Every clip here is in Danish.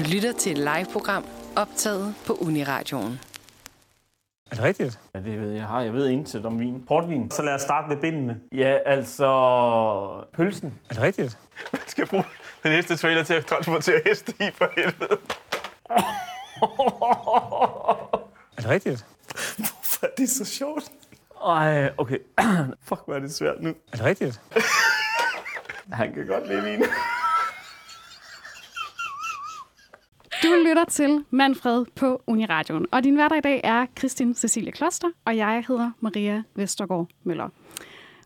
Du lytter til et live-program optaget på Uniradioen. Er det rigtigt? Ja, det ved jeg. jeg har. Jeg ved intet om vin. Portvin. Så lad os starte med bindene. Ja, altså... Pølsen. Er det rigtigt? Jeg skal bruge den næste trailer til at transportere heste i for helvede. Er det rigtigt? Hvorfor er det så sjovt? Ej, okay. Fuck, hvor er det svært nu. Er det rigtigt? Han kan godt lide vin. Du lytter til Manfred på Uniradioen, og din hverdag i dag er Kristin Cecilie Kloster, og jeg hedder Maria Vestergaard Møller.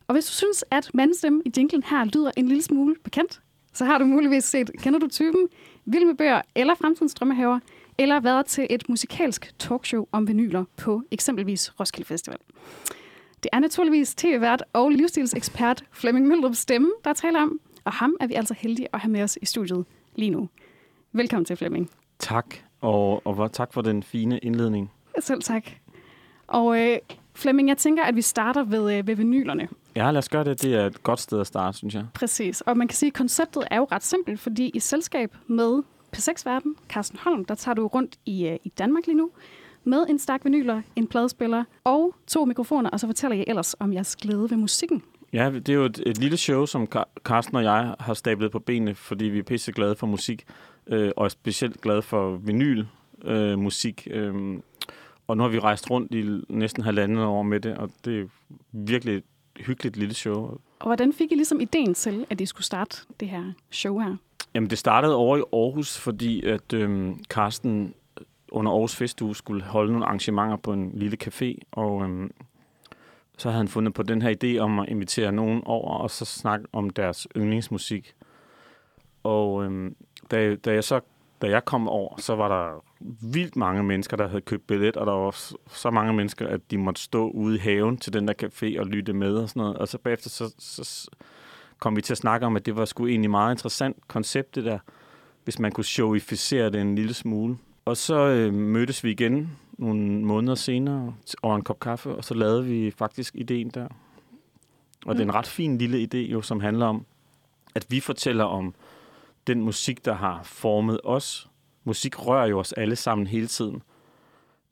Og hvis du synes, at mandstemme i jinglen her lyder en lille smule bekendt, så har du muligvis set Kender du typen? Vild med bøger eller Fremtidens drømmehaver, eller været til et musikalsk talkshow om vinyler på eksempelvis Roskilde Festival. Det er naturligvis tv-vært og livsstilsekspert Flemming Møldrup Stemme, der taler om, og ham er vi altså heldige at have med os i studiet lige nu. Velkommen til, Flemming. Tak. Og, og tak for den fine indledning. Selv tak. Og øh, Flemming, jeg tænker, at vi starter ved, øh, ved vinylerne. Ja, lad os gøre det. Det er et godt sted at starte, synes jeg. Præcis. Og man kan sige, at konceptet er jo ret simpelt, fordi i selskab med P6-verden, Carsten Holm, der tager du rundt i, øh, i Danmark lige nu, med en stak vinyler, en pladespiller og to mikrofoner, og så fortæller jeg ellers om jeres glæde ved musikken. Ja, det er jo et, et lille show, som Car- Carsten og jeg har stablet på benene, fordi vi er pisse glade for musik, øh, og er specielt glade for vinyl øh, musik. Øh, og nu har vi rejst rundt i næsten halvandet år med det, og det er virkelig et hyggeligt lille show. Og hvordan fik I ligesom ideen til, at I skulle starte det her show her? Jamen, det startede over i Aarhus, fordi at øhm, Carsten under Aarhus Festuge skulle holde nogle arrangementer på en lille café, og øhm, så havde han fundet på den her idé om at invitere nogen over, og så snakke om deres yndlingsmusik. Og øhm, da, da, jeg så, da jeg kom over, så var der vildt mange mennesker, der havde købt billet, og der var så mange mennesker, at de måtte stå ude i haven til den der café og lytte med og sådan noget. Og så bagefter så, så, kom vi til at snakke om, at det var sgu egentlig meget interessant koncept, det der, hvis man kunne showificere det en lille smule. Og så øh, mødtes vi igen nogle måneder senere over en kop kaffe, og så lavede vi faktisk ideen der. Og det er en ret fin lille idé, jo, som handler om, at vi fortæller om den musik, der har formet os. Musik rører jo os alle sammen hele tiden.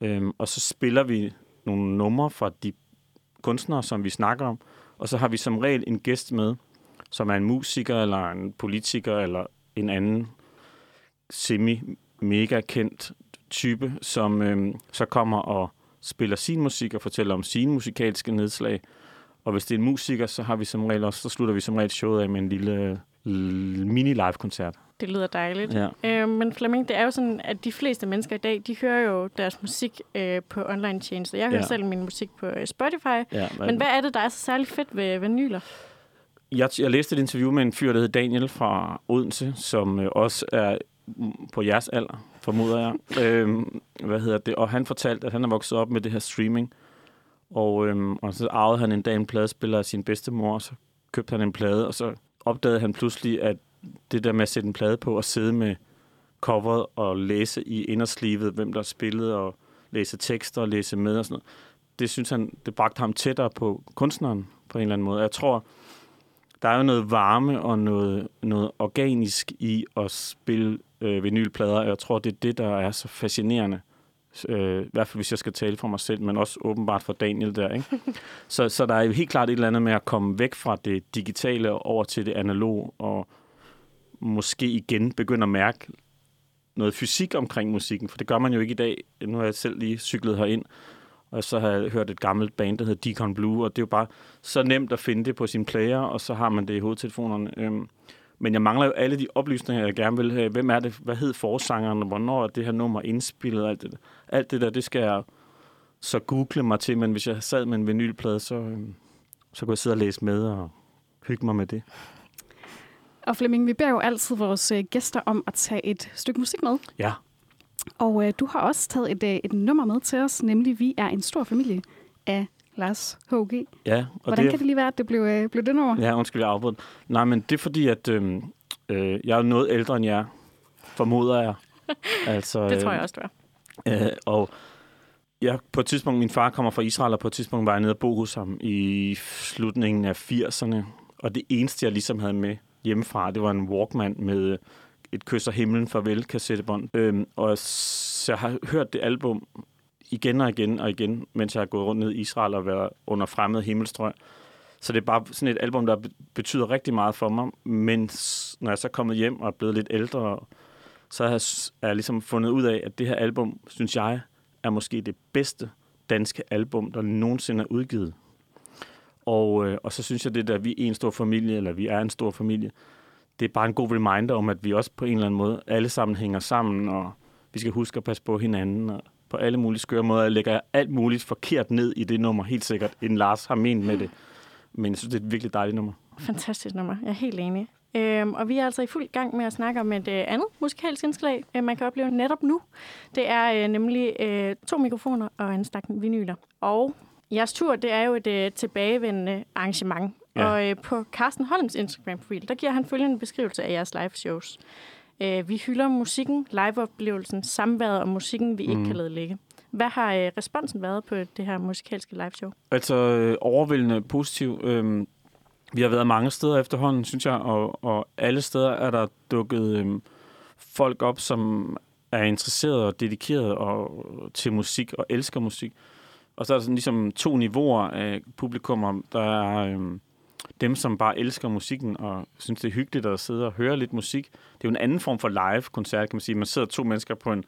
Øhm, og så spiller vi nogle numre fra de kunstnere, som vi snakker om, og så har vi som regel en gæst med, som er en musiker, eller en politiker, eller en anden semi-mega kendt type, som øhm, så kommer og spiller sin musik og fortæller om sine musikalske nedslag. Og hvis det er en musiker, så har vi som regel også, så slutter vi som regel showet af med en lille mini-live-koncert. Det lyder dejligt. Ja. Øh, men Flemming, det er jo sådan, at de fleste mennesker i dag, de hører jo deres musik øh, på online tjenester. Jeg hører Ja. selv min musik på øh, Spotify. Ja, Men hvad er det, der er så særlig fedt ved vinyler? Jeg, jeg læste et interview med en fyr, der hedder Daniel fra Odense, som øh, også er på jeres alder, formoder jeg. øhm, hvad hedder det? Og han fortalte, at han er vokset op med det her streaming. Og, øhm, og så arvede han en dag en pladespiller af sin bedstemor, og så købte han en plade, og så opdagede han pludselig, at det der med at sætte en plade på og sidde med coveret og læse i inderslivet, hvem der spillede, og læse tekster og læse med og sådan noget, det synes han, det bragte ham tættere på kunstneren på en eller anden måde. Jeg tror, der er jo noget varme og noget, noget organisk i at spille øh, vinylplader, og jeg tror, det er det, der er så fascinerende. Øh, I hvert fald, hvis jeg skal tale for mig selv, men også åbenbart for Daniel der. Ikke? så, så der er jo helt klart et eller andet med at komme væk fra det digitale og over til det analoge, og måske igen begynde at mærke noget fysik omkring musikken, for det gør man jo ikke i dag. Nu har jeg selv lige cyklet herind, og så har jeg hørt et gammelt band, der hedder Deacon Blue, og det er jo bare så nemt at finde det på sin player, og så har man det i hovedtelefonerne. Øhm, men jeg mangler jo alle de oplysninger, jeg gerne vil have. Hvem er det? Hvad hed forsangeren? Hvornår er det her nummer indspillet? Alt det, der. alt det der, det skal jeg så google mig til, men hvis jeg sad med en vinylplade, så, øhm, så kunne jeg sidde og læse med og hygge mig med det. Og Flemming, vi beder jo altid vores øh, gæster om at tage et stykke musik med. Ja, Og øh, du har også taget et, øh, et nummer med til os, nemlig Vi er en stor familie af Lars H.G. ja. Og Hvordan det, kan det lige være, at det blev, øh, blev det nummer? Ja, undskyld, jeg afbrød. Nej, men det er fordi, at øhm, øh, jeg er noget ældre end jer, formoder jeg. altså, Det tror øhm, jeg også, du er. Øh, og jeg, på et tidspunkt, min far kommer fra Israel, og på et tidspunkt var jeg nede og bo hos ham i slutningen af 80'erne. Og det eneste, jeg ligesom havde med hjemmefra, det var en Walkman med et kys af himlen farvel kassettebånd. Øhm, og så jeg har hørt det album igen og igen og igen, mens jeg har gået rundt ned i Israel og været under fremmed himmelstrøg. Så det er bare sådan et album, der betyder rigtig meget for mig. Men når jeg så er kommet hjem og er blevet lidt ældre, så har jeg, jeg ligesom fundet ud af, at det her album, synes jeg, er måske det bedste danske album, der nogensinde er udgivet. Og, øh, og så synes jeg, det der, vi er en stor familie, eller vi er en stor familie, det er bare en god reminder om, at vi også på en eller anden måde alle sammen hænger sammen, og vi skal huske at passe på hinanden, og på alle mulige skøre måder. Jeg lægger alt muligt forkert ned i det nummer, helt sikkert, end Lars har ment med det. Men jeg synes, det er et virkelig dejligt nummer. Fantastisk nummer. Jeg er helt enig. Øhm, og vi er altså i fuld gang med at snakke om et øh, andet musikalsk indslag, øh, man kan opleve netop nu. Det er øh, nemlig øh, to mikrofoner og en stak vinyler. Og jeres tur, det er jo et øh, tilbagevendende arrangement. Ja. Og øh, på Carsten Holms Instagram-profil, der giver han følgende beskrivelse af jeres live shows. Øh, vi hylder musikken, liveoplevelsen, samværet og musikken, vi ikke Mhm. kan lade ligge. Hvad har øh, responsen været på det her musikalske liveshow? Altså øh, overvældende positiv. Øhm, vi har været mange steder efterhånden, synes jeg, og, og alle steder er der dukket øhm, folk op, som er interesseret og dedikeret og, til musik og elsker musik. Og så er der sådan ligesom to niveauer af publikummer. Der er øhm, dem, som bare elsker musikken og synes, det er hyggeligt at sidde og høre lidt musik. Det er jo en anden form for live-koncert, kan man sige. Man sidder to mennesker på en,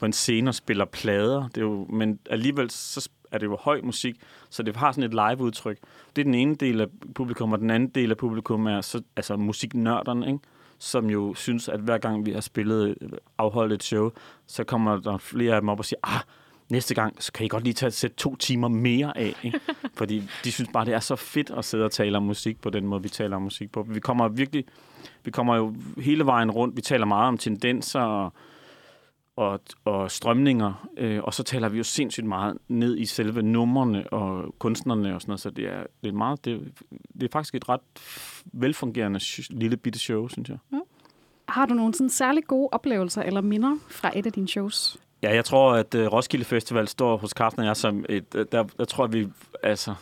på en scene og spiller plader. Det er jo, men alligevel så er det jo høj musik, så det har sådan et live-udtryk. Det er den ene del af publikum, og den anden del af publikum er så, altså musiknørderne, ikke? som jo synes, at hver gang vi har spillet, øh, afholdt et show, så kommer der flere af dem op og siger, ah, næste gang, så kan I godt lige tage at sætte to timer mere af. Ikke? Fordi de synes bare, det er så fedt at sidde og tale om musik på den måde, vi taler om musik på. Vi kommer virkelig, vi kommer jo hele vejen rundt. Vi taler meget om tendenser og, og, og strømninger, øh, og så taler vi jo sindssygt meget ned i selve numrene og kunstnerne og sådan noget, så det er, det er meget, det, det er faktisk et ret velfungerende lille bitte show, synes jeg. Har du nogle sådan særlig gode oplevelser eller minder fra et af dine shows? Ja, jeg tror, at uh, Roskilde Festival står hos Carsten og jeg som et... Uh, der, der tror vi... Altså,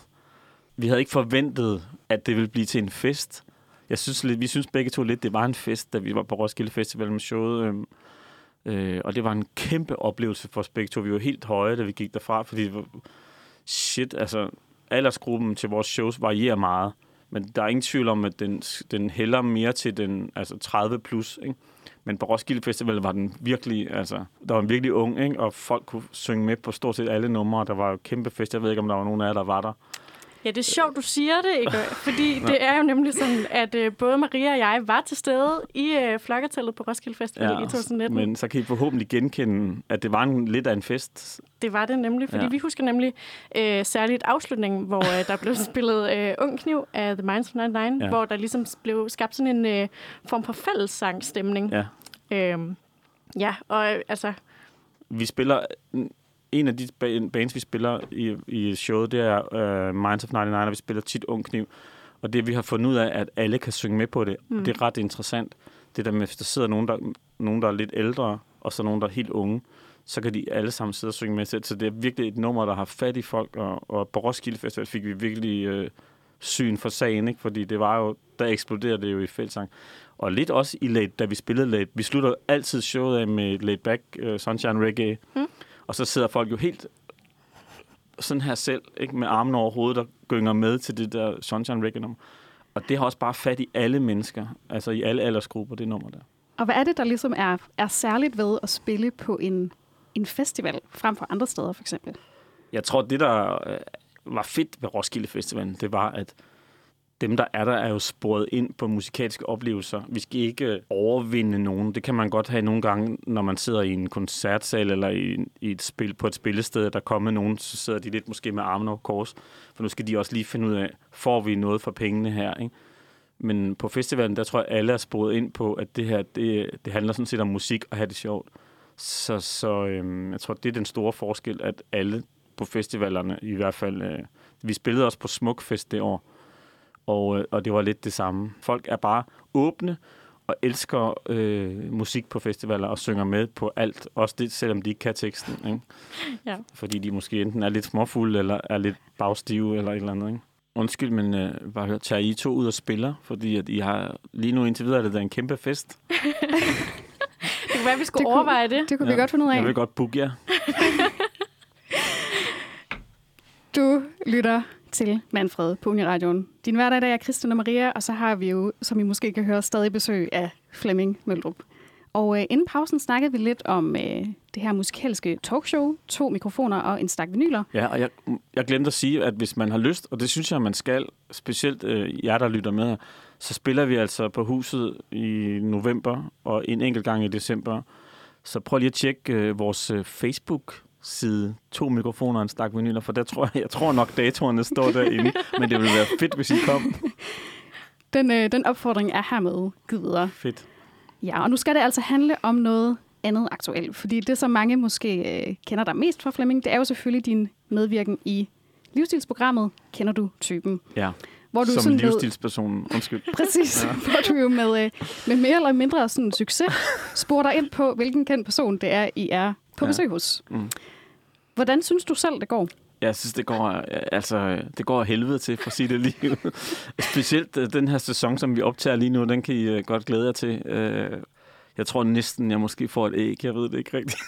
vi havde ikke forventet, at det ville blive til en fest. Jeg synes lidt, vi synes begge to lidt, det var en fest, da vi var på Roskilde Festival med showet. Øhm, øh, og det var en kæmpe oplevelse for os begge to. Vi var helt høje, da vi gik derfra, fordi shit, altså aldersgruppen til vores shows varierer meget. Men der er ingen tvivl om, at den, den hælder mere til den altså 30 plus, ikke? Men på Roskilde Festival var den virkelig, altså, der var en virkelig ung, ikke? og folk kunne synge med på stort set alle numre. Der var jo kæmpe fest. Jeg ved ikke, om der var nogen af jer, der var der. Ja, det er sjovt, du siger det, ikke? Fordi det er jo nemlig sådan, at øh, både Maria og jeg var til stede i øh, Flokkertellet på Roskilde Festival ja, i 2019. men så kan I forhåbentlig genkende, at det var en, lidt af en fest. Det var det nemlig, fordi Ja. vi husker nemlig øh, særligt afslutningen, hvor øh, der blev spillet øh, Ung Kniv af The Minds of 99, Ja. hvor der ligesom blev skabt sådan en øh, form for fællessangsstemning. Ja. Øhm, ja, og øh, altså, Vi spiller... En af de ba- bands, vi spiller i, i showet, det er uh, Minds of 99, og vi spiller tit Ung Kniv. Og det, vi har fundet ud af, at alle kan synge med på det, mm. det er ret interessant. Det der med, hvis der sidder nogen, der, nogen, der er lidt ældre, og så nogen, der er helt unge, så kan de alle sammen sidde og synge med. Så så det er virkelig et nummer, der har fat i folk, og, og på Roskilde Festival fik vi virkelig øh, syn for sagen, ikke? fordi det var jo, der eksploderede det jo i fællesang. Og lidt også i late, da vi spillede late. Vi slutter altid showet af med laid back uh, Sunshine Reggae. Mm. Og så sidder folk jo helt sådan her selv, ikke med armen over hovedet, der gynger med til det der Sunshine Reggae nummer. Og det har også bare fat i alle mennesker, altså i alle aldersgrupper, det nummer der. Og hvad er det, der ligesom er, er særligt ved at spille på en, en festival, frem for andre steder for eksempel? Jeg tror, det der øh, var fedt ved Roskilde Festivalen, det var, at dem, der er der, er jo sporet ind på musikalske oplevelser. Vi skal ikke øh, overvinde nogen. Det kan man godt have nogle gange, når man sidder i en koncertsal eller i, i et spil, på et spillested, der kommer nogen, så sidder de lidt måske med armen over kors. For nu skal de også lige finde ud af, får vi noget for pengene her, ikke? Men på festivalen, der tror jeg, alle er sporet ind på, at det her, det, det handler sådan set om musik og have det sjovt. Så, så øhm, jeg tror, det er den store forskel, at alle på festivalerne i hvert fald... Øh, vi spillede også på Smukfest det år, og, øh, og det var lidt det samme. Folk er bare åbne og elsker øh, musik på festivaler og synger med på alt. Også det, selvom de ikke kan teksten. Ikke? Ja. Fordi de måske enten er lidt småfulde eller er lidt bagstive eller et eller andet. Ikke? undskyld, men øh, bare høre, tager I to ud og spiller? Fordi at I har lige nu indtil videre, er det da en kæmpe fest. Det kunne være, vi skulle Det kunne- overveje det. Det kunne ja. vi godt finde ud af. Jeg vil godt booke jer. Du lytter til Manfred på Uniradioen. Din hverdag i dag er Christian og Maria, og så har vi jo, som I måske kan høre, stadig besøg af Flemming Møldrup. Og øh, inden pausen snakkede vi lidt om øh, det her musikalske talkshow, to mikrofoner og en stak vinyler. Ja, og jeg, jeg glemte at sige, at hvis man har lyst, og det synes jeg, man skal, specielt øh, jer, der lytter med, så spiller vi altså på huset i november og en enkelt gang i december. Så prøv lige at tjekke øh, vores øh, Facebook-side, to mikrofoner og en stak vinyler, for der tror jeg, jeg tror nok, datorerne står derinde, men det ville være fedt, hvis I kom. Den, øh, den opfordring er hermed givet videre. Fedt. Ja, og nu skal det altså handle om noget andet aktuelt, fordi det, som mange måske øh, kender dig mest fra Flemming, det er jo selvfølgelig din medvirken i livsstilsprogrammet Kender du typen? Ja, Hvor du som sådan med- livsstilsperson. Undskyld. Præcis, ja. hvor du jo med, øh, med mere eller mindre sådan succes spurgte dig ind på, hvilken kendt person det er, I er på Ja. besøg hos. Mm. Hvordan synes du selv, det går? Jeg synes, det går, altså, det går helvede til, for at sige det lige. Specielt øh, den her sæson, som vi optager lige nu, den kan I øh, godt glæde jer til. Øh, jeg tror næsten, jeg måske får et æg. Jeg ved det ikke rigtigt.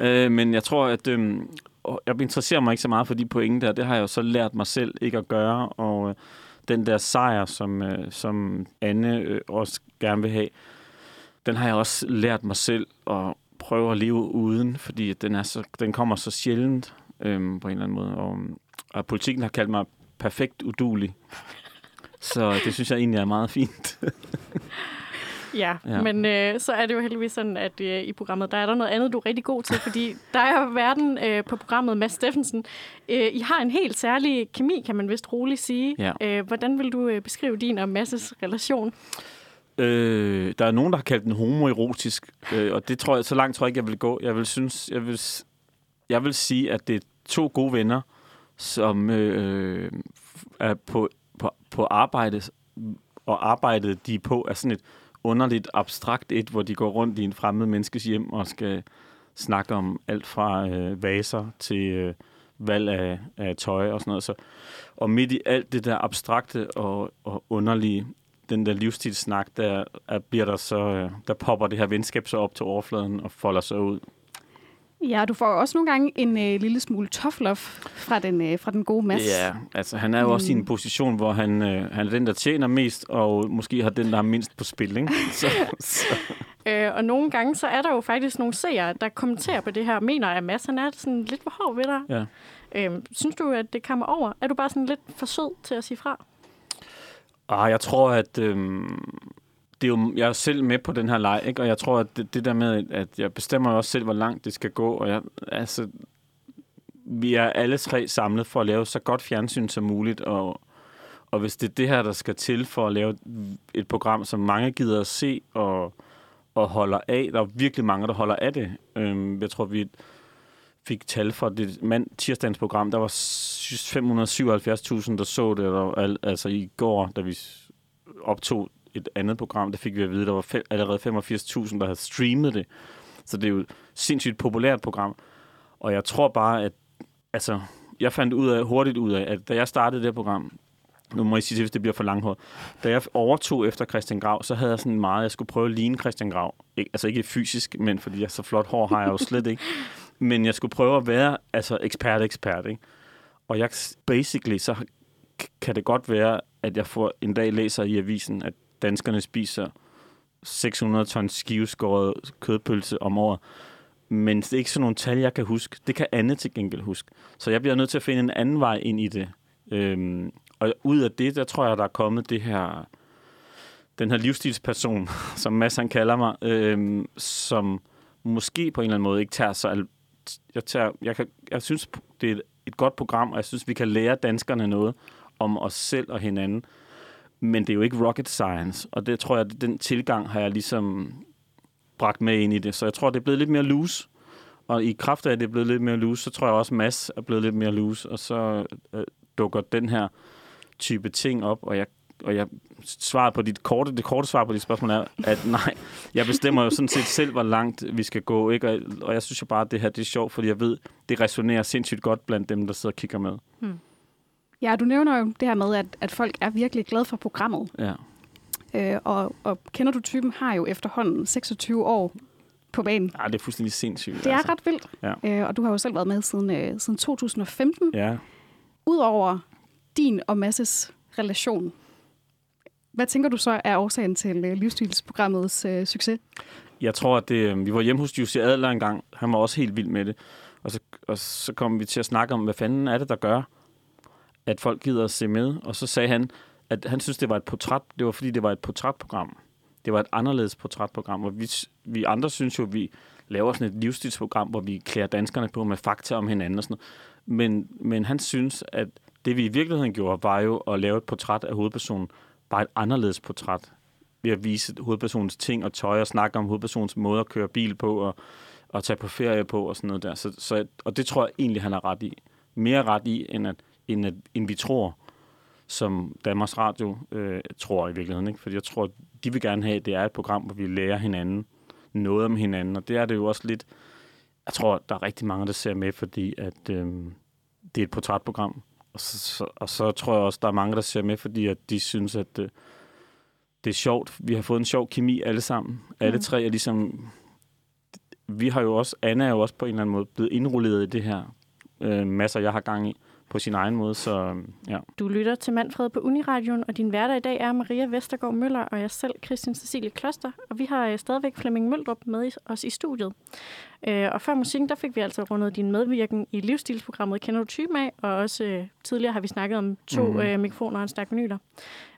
Men jeg tror, at øh, jeg interesserer mig ikke så meget for de pointe der. Det har jeg jo så lært mig selv ikke at gøre. Og øh, den der sejr, som, øh, som Anne også gerne vil have, den har jeg også lært mig selv at prøve at leve uden, fordi den, er så, den kommer så sjældent øhm, på en eller anden måde. Og, og politikken har kaldt mig perfekt udulig. Så det synes jeg egentlig er meget fint. Ja, Ja. men øh, så er det jo heldigvis sådan, at øh, i programmet, der er der noget andet, du er rigtig god til, fordi der er verden øh, på programmet Mads Steffensen. Øh, I har en helt særlig kemi, kan man vist roligt sige. Ja. Øh, hvordan vil du øh, beskrive din og Masses relation? Øh, der er nogen, der har kaldt den homoerotisk, øh, og det tror jeg, så langt tror jeg ikke, jeg vil gå. Jeg vil synes, jeg vil, jeg vil sige, at det er to gode venner, som øh, er på, på, på arbejde, og arbejdet de er på er sådan et underligt abstrakt et, hvor de går rundt i en fremmed menneskes hjem og skal snakke om alt fra øh, vaser til øh, valg af, af tøj og sådan noget. Så, og midt i alt det der abstrakte og, og underlige, den der livsstilssnak, der er, bliver der så, øh, der popper det her venskab så op til overfladen og folder sig ud. Ja, du får også nogle gange en øh, lille smule love fra den, øh, fra den gode Mads. Ja, altså han er jo også i en Mm. position, hvor han, øh, han er den, der tjener mest, og måske har den, der har mindst på spil, ikke? Så, så. Øh, og nogle gange, så er der jo faktisk nogle seere, der kommenterer på det her, og mener, at Mads han er sådan lidt for hård ved dig. Ja. Øh, synes du, at det kommer over? Er du bare sådan lidt for sød til at sige fra? Ah, jeg tror, at øhm, det er jo, jeg er jo selv med på den her leg, ikke? og jeg tror, at det, det der med, at jeg bestemmer også selv, hvor langt det skal gå, og jeg, altså, vi er alle tre samlet for at lave så godt fjernsyn som muligt, og, og hvis det er det her, der skal til for at lave et program, som mange gider at se og, og holder af, der er virkelig mange, der holder af det. Øhm, jeg tror, vi fik tal for det mand, tirsdagens program, der var 577.000, der så det, og al, altså i går, da vi optog et andet program, der fik vi at vide, der var fe- allerede 85.000, der havde streamet det. Så det er jo et sindssygt populært program. Og jeg tror bare, at altså, jeg fandt ud af, hurtigt ud af, at da jeg startede det program, nu må jeg sige, hvis det bliver for langhåret. Da jeg overtog efter Christian Grav, så havde jeg sådan meget, jeg skulle prøve at ligne Christian Grav. Ik- altså ikke fysisk, men fordi jeg så flot hår har jeg jo slet ikke. Men jeg skulle prøve at være altså ekspert-ekspert, ikke? Og jeg, basically, så kan det godt være, at jeg får en dag læser i avisen, at danskerne spiser 600 tons skiveskåret kødpølse om året. Men det er ikke sådan nogle tal, jeg kan huske. Det kan Anne til gengæld huske. Så jeg bliver nødt til at finde en anden vej ind i det. Øhm, og ud af det, der tror jeg, der er kommet det her, den her livsstilsperson, som Mads han kalder mig, øhm, som måske på en eller anden måde ikke tager så... Jeg, tager, jeg, kan, jeg synes, det er et, et godt program, og jeg synes, vi kan lære danskerne noget om os selv og hinanden. Men det er jo ikke rocket science, og det tror jeg, den tilgang har jeg ligesom bragt med ind i det. Så jeg tror, det er blevet lidt mere loose. Og i kraft af, at det er blevet lidt mere loose, så tror jeg også, at Mads er blevet lidt mere loose. Og så øh, dukker den her type ting op, og jeg og jeg svaret på dit korte, det korte svar på dit spørgsmål er, at nej, jeg bestemmer jo sådan set selv, hvor langt vi skal gå, ikke? Og, og jeg synes jo bare, at det her det er sjovt, fordi jeg ved, det resonerer sindssygt godt blandt dem, der sidder og kigger med. Ja, du nævner jo det her med, at, at folk er virkelig glade for programmet. Ja. Øh, og, og Kender du typen har jo efterhånden 26 år på banen. Ej, det er fuldstændig sindssygt. Det er ret vildt. Ja. Øh, og du har jo selv været med siden, øh, siden 2015. Ja. Udover din og Masses relation, hvad tænker du så er årsagen til øh, livsstilsprogrammets øh, succes? Jeg tror, at det, øh, vi var hjemme hos Jussi Adler en gang. Han var også helt vild med det. Og så, og så kom vi til at snakke om, hvad fanden er det, der gør, at folk gider at se med. Og så sagde han, at han synes, det var et portræt. Det var, fordi det var et portrætprogram. Det var et anderledes portrætprogram. Og vi, vi andre synes jo, at vi laver sådan et livsstilsprogram, hvor vi klæder danskerne på med fakta om hinanden og sådan noget. Men, men han synes, at det vi i virkeligheden gjorde, var jo at lave et portræt af hovedpersonen. Bare et anderledes portræt. Ved at vise hovedpersonens ting og tøj og snakke om hovedpersonens måde at køre bil på og, og tage på ferie på og sådan noget der. Så, så, og det tror jeg egentlig, han har ret i. Mere ret i, end, at, end, at, end vi tror, som Danmarks Radio øh, tror i virkeligheden. Ikke? Fordi jeg tror, de vil gerne have, at det er et program, hvor vi lærer hinanden noget om hinanden. Og det er det jo også lidt... Jeg tror, der er rigtig mange, der ser med, fordi at, øh, det er et portrætprogram. Og så, så, og så tror jeg også, der er mange, der ser med, fordi at de synes, at øh, det er sjovt. Vi har fået en sjov kemi alle sammen. Alle Mm. tre er ligesom... Vi har jo også... Anna er jo også på en eller anden måde blevet indrulleret i det her. Øh, masser, jeg har gang i på sin egen måde, så øh, ja. Du lytter til Manfred på Uniradion, og din hverdag i dag er Maria Vestergaard Møller og jeg selv, Christian Cecilie Kloster. Og vi har øh, stadigvæk Flemming Møldrup med i- os i studiet. Øh, og før musikken, der fik vi altså rundet din medvirken i livsstilsprogrammet Kender du typen af? Og også øh, tidligere har vi snakket om to mm. øh, mikrofoner og en stak vinyler.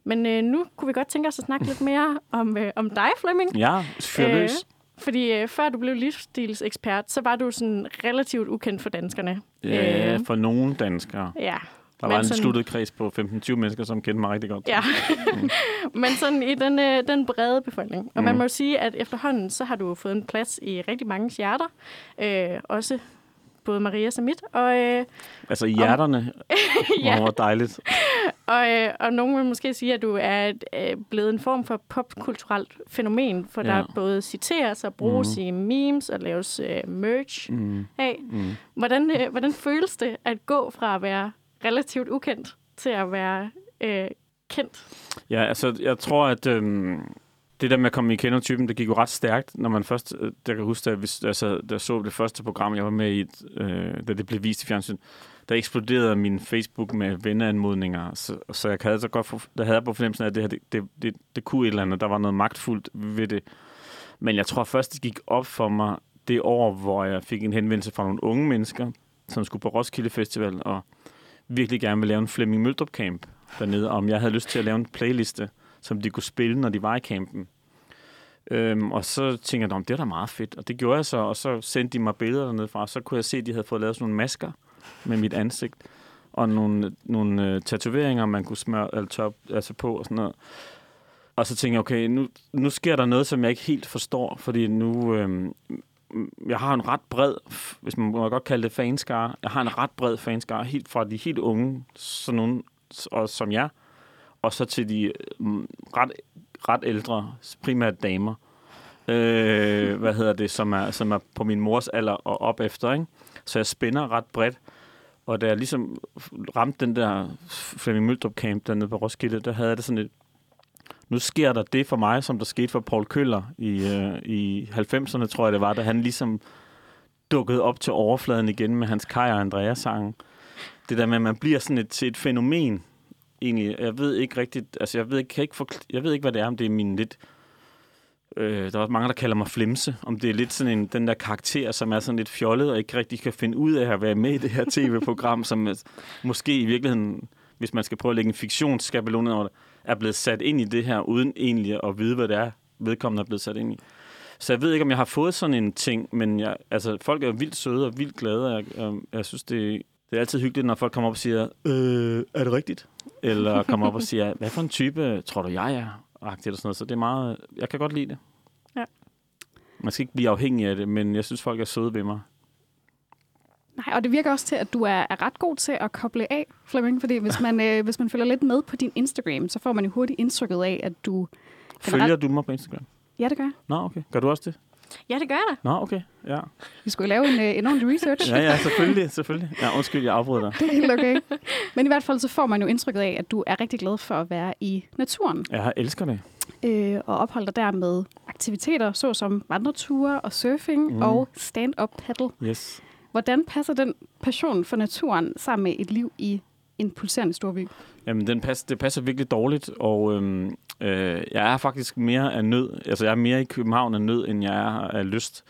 Men øh, nu kunne vi godt tænke os at snakke lidt mere om, øh, om dig, Flemming. Ja, fyr løs. Fordi øh, før du blev livsstilsekspert, så var du sådan relativt ukendt for danskerne. Ja, øh, for nogle danskere. Ja, Der var en sådan- sluttet kreds på 15-20 mennesker, som kendte mig rigtig godt. Ja, men sådan i den, øh, den brede befolkning. Og man Mm. må jo sige, at efterhånden, så har du fået en plads i rigtig mange hjerter. Øh, også både Maria og mit. Og, øh, Altså i hjerterne. ja, ja. Hvor dejligt. Og, øh, og nogen vil måske sige, at du er øh, blevet en form for popkulturelt fænomen, for ja. Der både citeres og bruges Mhm. i memes og laves øh, merch Mm. af. Mm. Hvordan, øh, hvordan føles det at gå fra at være relativt ukendt til at være øh, kendt? Ja, altså, jeg tror, at øhm, det der med at komme i kendertypen, det gik jo ret stærkt, når man først, øh, jeg kan huske, da jeg, altså, da jeg så det første program, jeg var med i, øh, da det blev vist i fjernsyn, der eksploderede min Facebook med venneanmodninger, så, så jeg havde så altså godt, for, der havde jeg på fornemmelsen af, at det, her, det, det, det, det kunne et eller andet, der var noget magtfuldt ved det. Men jeg tror først, det gik op for mig det år, hvor jeg fik en henvendelse fra nogle unge mennesker, som skulle på Roskilde Festival, og virkelig gerne ville lave en Flemming Møldrup Camp dernede, om jeg havde lyst til at lave en playliste, som de kunne spille, når de var i campen. Øhm, og så tænkte jeg, det er da meget fedt. Og det gjorde jeg så, og så sendte de mig billeder dernede fra. Så kunne jeg se, at de havde fået lavet sådan nogle masker med mit ansigt, og nogle, nogle øh, tatoveringer, man kunne smøre alt top, altså på og sådan noget. Og så tænkte jeg, okay, nu, nu sker der noget, som jeg ikke helt forstår, fordi nu... Øh, jeg har en ret bred, hvis man må godt kalde det fanskare, jeg har en ret bred fanskare, helt fra de helt unge, sådan nogen, og som jeg, og så til de ret, ret ældre, primært damer, øh, hvad hedder det, som er, som er på min mors alder og op efter, ikke? Så jeg spænder ret bredt, og da jeg ligesom ramte den der Flemming Møldrup camp dernede på Roskilde, der havde jeg det sådan et, nu sker der det for mig, som der skete for Paul Køller i, øh, i 90'erne, tror jeg det var, da han ligesom dukkede op til overfladen igen med hans Kaj og Andreas-sangen. Det der med, at man bliver sådan et, til et fænomen, egentlig. Jeg ved ikke rigtigt, altså jeg ved ikke, kan ikke forkl- jeg ved ikke, hvad det er, om det er min lidt, øh, der er også mange, der kalder mig flimse, om det er lidt sådan en, den der karakter, som er sådan lidt fjollet, og ikke rigtig kan finde ud af at være med i det her tv-program, som måske i virkeligheden, hvis man skal prøve at lægge en fiktionsskabelon over det, er blevet sat ind i det her, uden egentlig at vide, hvad det er, vedkommende er blevet sat ind i. Så jeg ved ikke, om jeg har fået sådan en ting, men jeg, altså, folk er vildt søde og vildt glade, og jeg, jeg, jeg synes, det, det er altid hyggeligt, når folk kommer op og siger, øh, er det rigtigt? Eller kommer op og siger, hvad for en type tror du, jeg er? Eller sådan noget. Så det er meget, jeg kan godt lide det. Ja. Man skal ikke blive afhængig af det, men jeg synes, folk er søde ved mig. Nej, og det virker også til, at du er, er ret god til at koble af, Flemming, fordi hvis man, øh, hvis man følger lidt med på din Instagram, så får man jo hurtigt indtrykket af, at du... Følger du mig på Instagram? Ja, det gør jeg. Nå, okay. Gør du også det? Ja, det gør jeg da. Nå, okay. Ja, Vi skulle lave en, øh, en ordentlig research. ja, ja selvfølgelig, selvfølgelig. Ja, undskyld, jeg afbryder dig. Det er helt okay. Men i hvert fald så får man jo indtrykket af, at du er rigtig glad for at være i naturen. Jeg elsker det. øh, og opholde dig der med aktiviteter, såsom vandreture og surfing mm. og stand-up paddle. Yes. Hvordan passer den passion for naturen sammen med et liv i en pulserende storby? Jamen, den passer, det passer virkelig dårligt, og øhm, øh, jeg er faktisk mere af nød. Altså, jeg er mere i København af nød, end jeg er af lyst.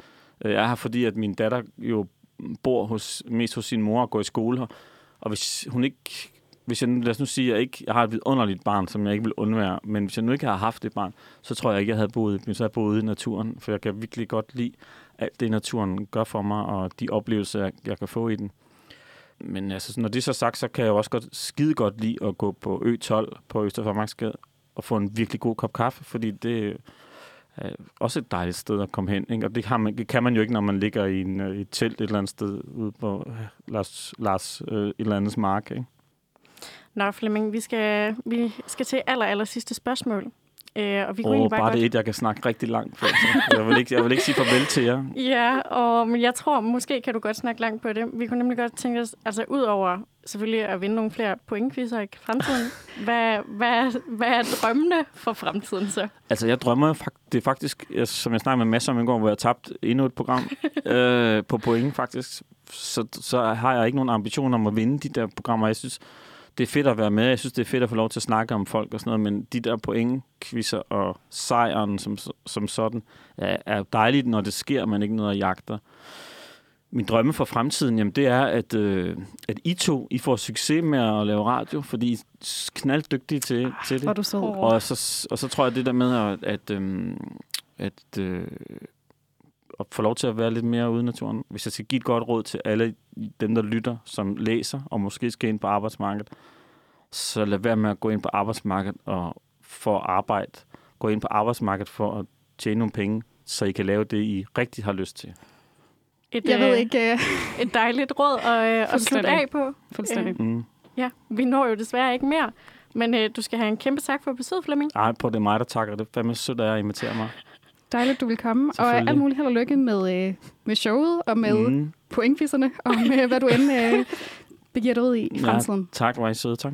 Øh, jeg er her, fordi at min datter jo bor hos, mest hos sin mor og går i skole her. Og hvis hun ikke... Hvis jeg, lad os nu sige, at jeg, ikke, jeg har et vidunderligt barn, som jeg ikke vil undvære, men hvis jeg nu ikke har haft det barn, så tror jeg ikke, jeg havde boet, så havde boet i naturen, for jeg kan virkelig godt lide alt det, naturen gør for mig, og de oplevelser, jeg, jeg kan få i den. Men altså, når det er så sagt, så kan jeg jo også godt skide godt lide at gå på Ø12 på Østerfarmarksgade og få en virkelig god kop kaffe, fordi det er også et dejligt sted at komme hen. Ikke? Og det, har man, det kan man jo ikke, når man ligger i, en, i et telt et eller andet sted ude på øh, Lars, Lars øh, et eller andet mark. Ikke? Nå, Flemming, vi skal, vi skal til aller, aller sidste spørgsmål. Øh, og vi kunne egentlig bare, bare det godt... et, jeg kan snakke rigtig langt på. Så jeg, vil ikke, jeg vil ikke sige farvel til jer. Ja, og, men jeg tror, måske kan du godt snakke langt på det. Vi kunne nemlig godt tænke os, altså ud over selvfølgelig at vinde nogle flere pointquizzer i fremtiden, hvad, hvad, hvad er drømmene for fremtiden så? Altså, jeg drømmer det er faktisk, jeg, som jeg snakkede med masser om i går, hvor jeg tabte endnu et program øh, på point faktisk. Så, så har jeg ikke nogen ambition om at vinde de der programmer. Jeg synes, det er fedt at være med. Jeg synes, det er fedt at få lov til at snakke om folk og sådan noget, men de der pointquizzer og sejren som, som sådan er, er dejligt, når det sker, men ikke noget, jeg jagter. Min drømme for fremtiden, jamen, det er, at, øh, at I to I får succes med at lave radio, fordi I er knalddygtige til, til det. Hvor du. Åh. Og så, og så tror jeg det der med at, at, øhm, at, øh, at få lov til at være lidt mere ude i naturen. Hvis jeg skal give et godt råd til alle dem, der lytter, som læser og måske skal ind på arbejdsmarkedet, så lad være med at gå ind på arbejdsmarkedet og få arbejde. Gå ind på arbejdsmarkedet for at tjene nogle penge, så I kan lave det, I rigtig har lyst til. Et, Jeg ved øh, ikke øh, Et dejligt råd at, øh, at slutte af på. fuldstændig. Mm. Ja, vi når jo desværre ikke mere. Men øh, du skal have en kæmpe tak for besøget, Flemming. Ej, på det er mig, der takker det. er Fandme sødt, at jeg inviterer mig. Dejligt, du vil komme. Og alt muligt held og lykke med, øh, med showet og med mm. Pointquizerne og med, hvad du end øh, begiver dig ud i i fremtiden. Ja, tak, var I søde. Tak.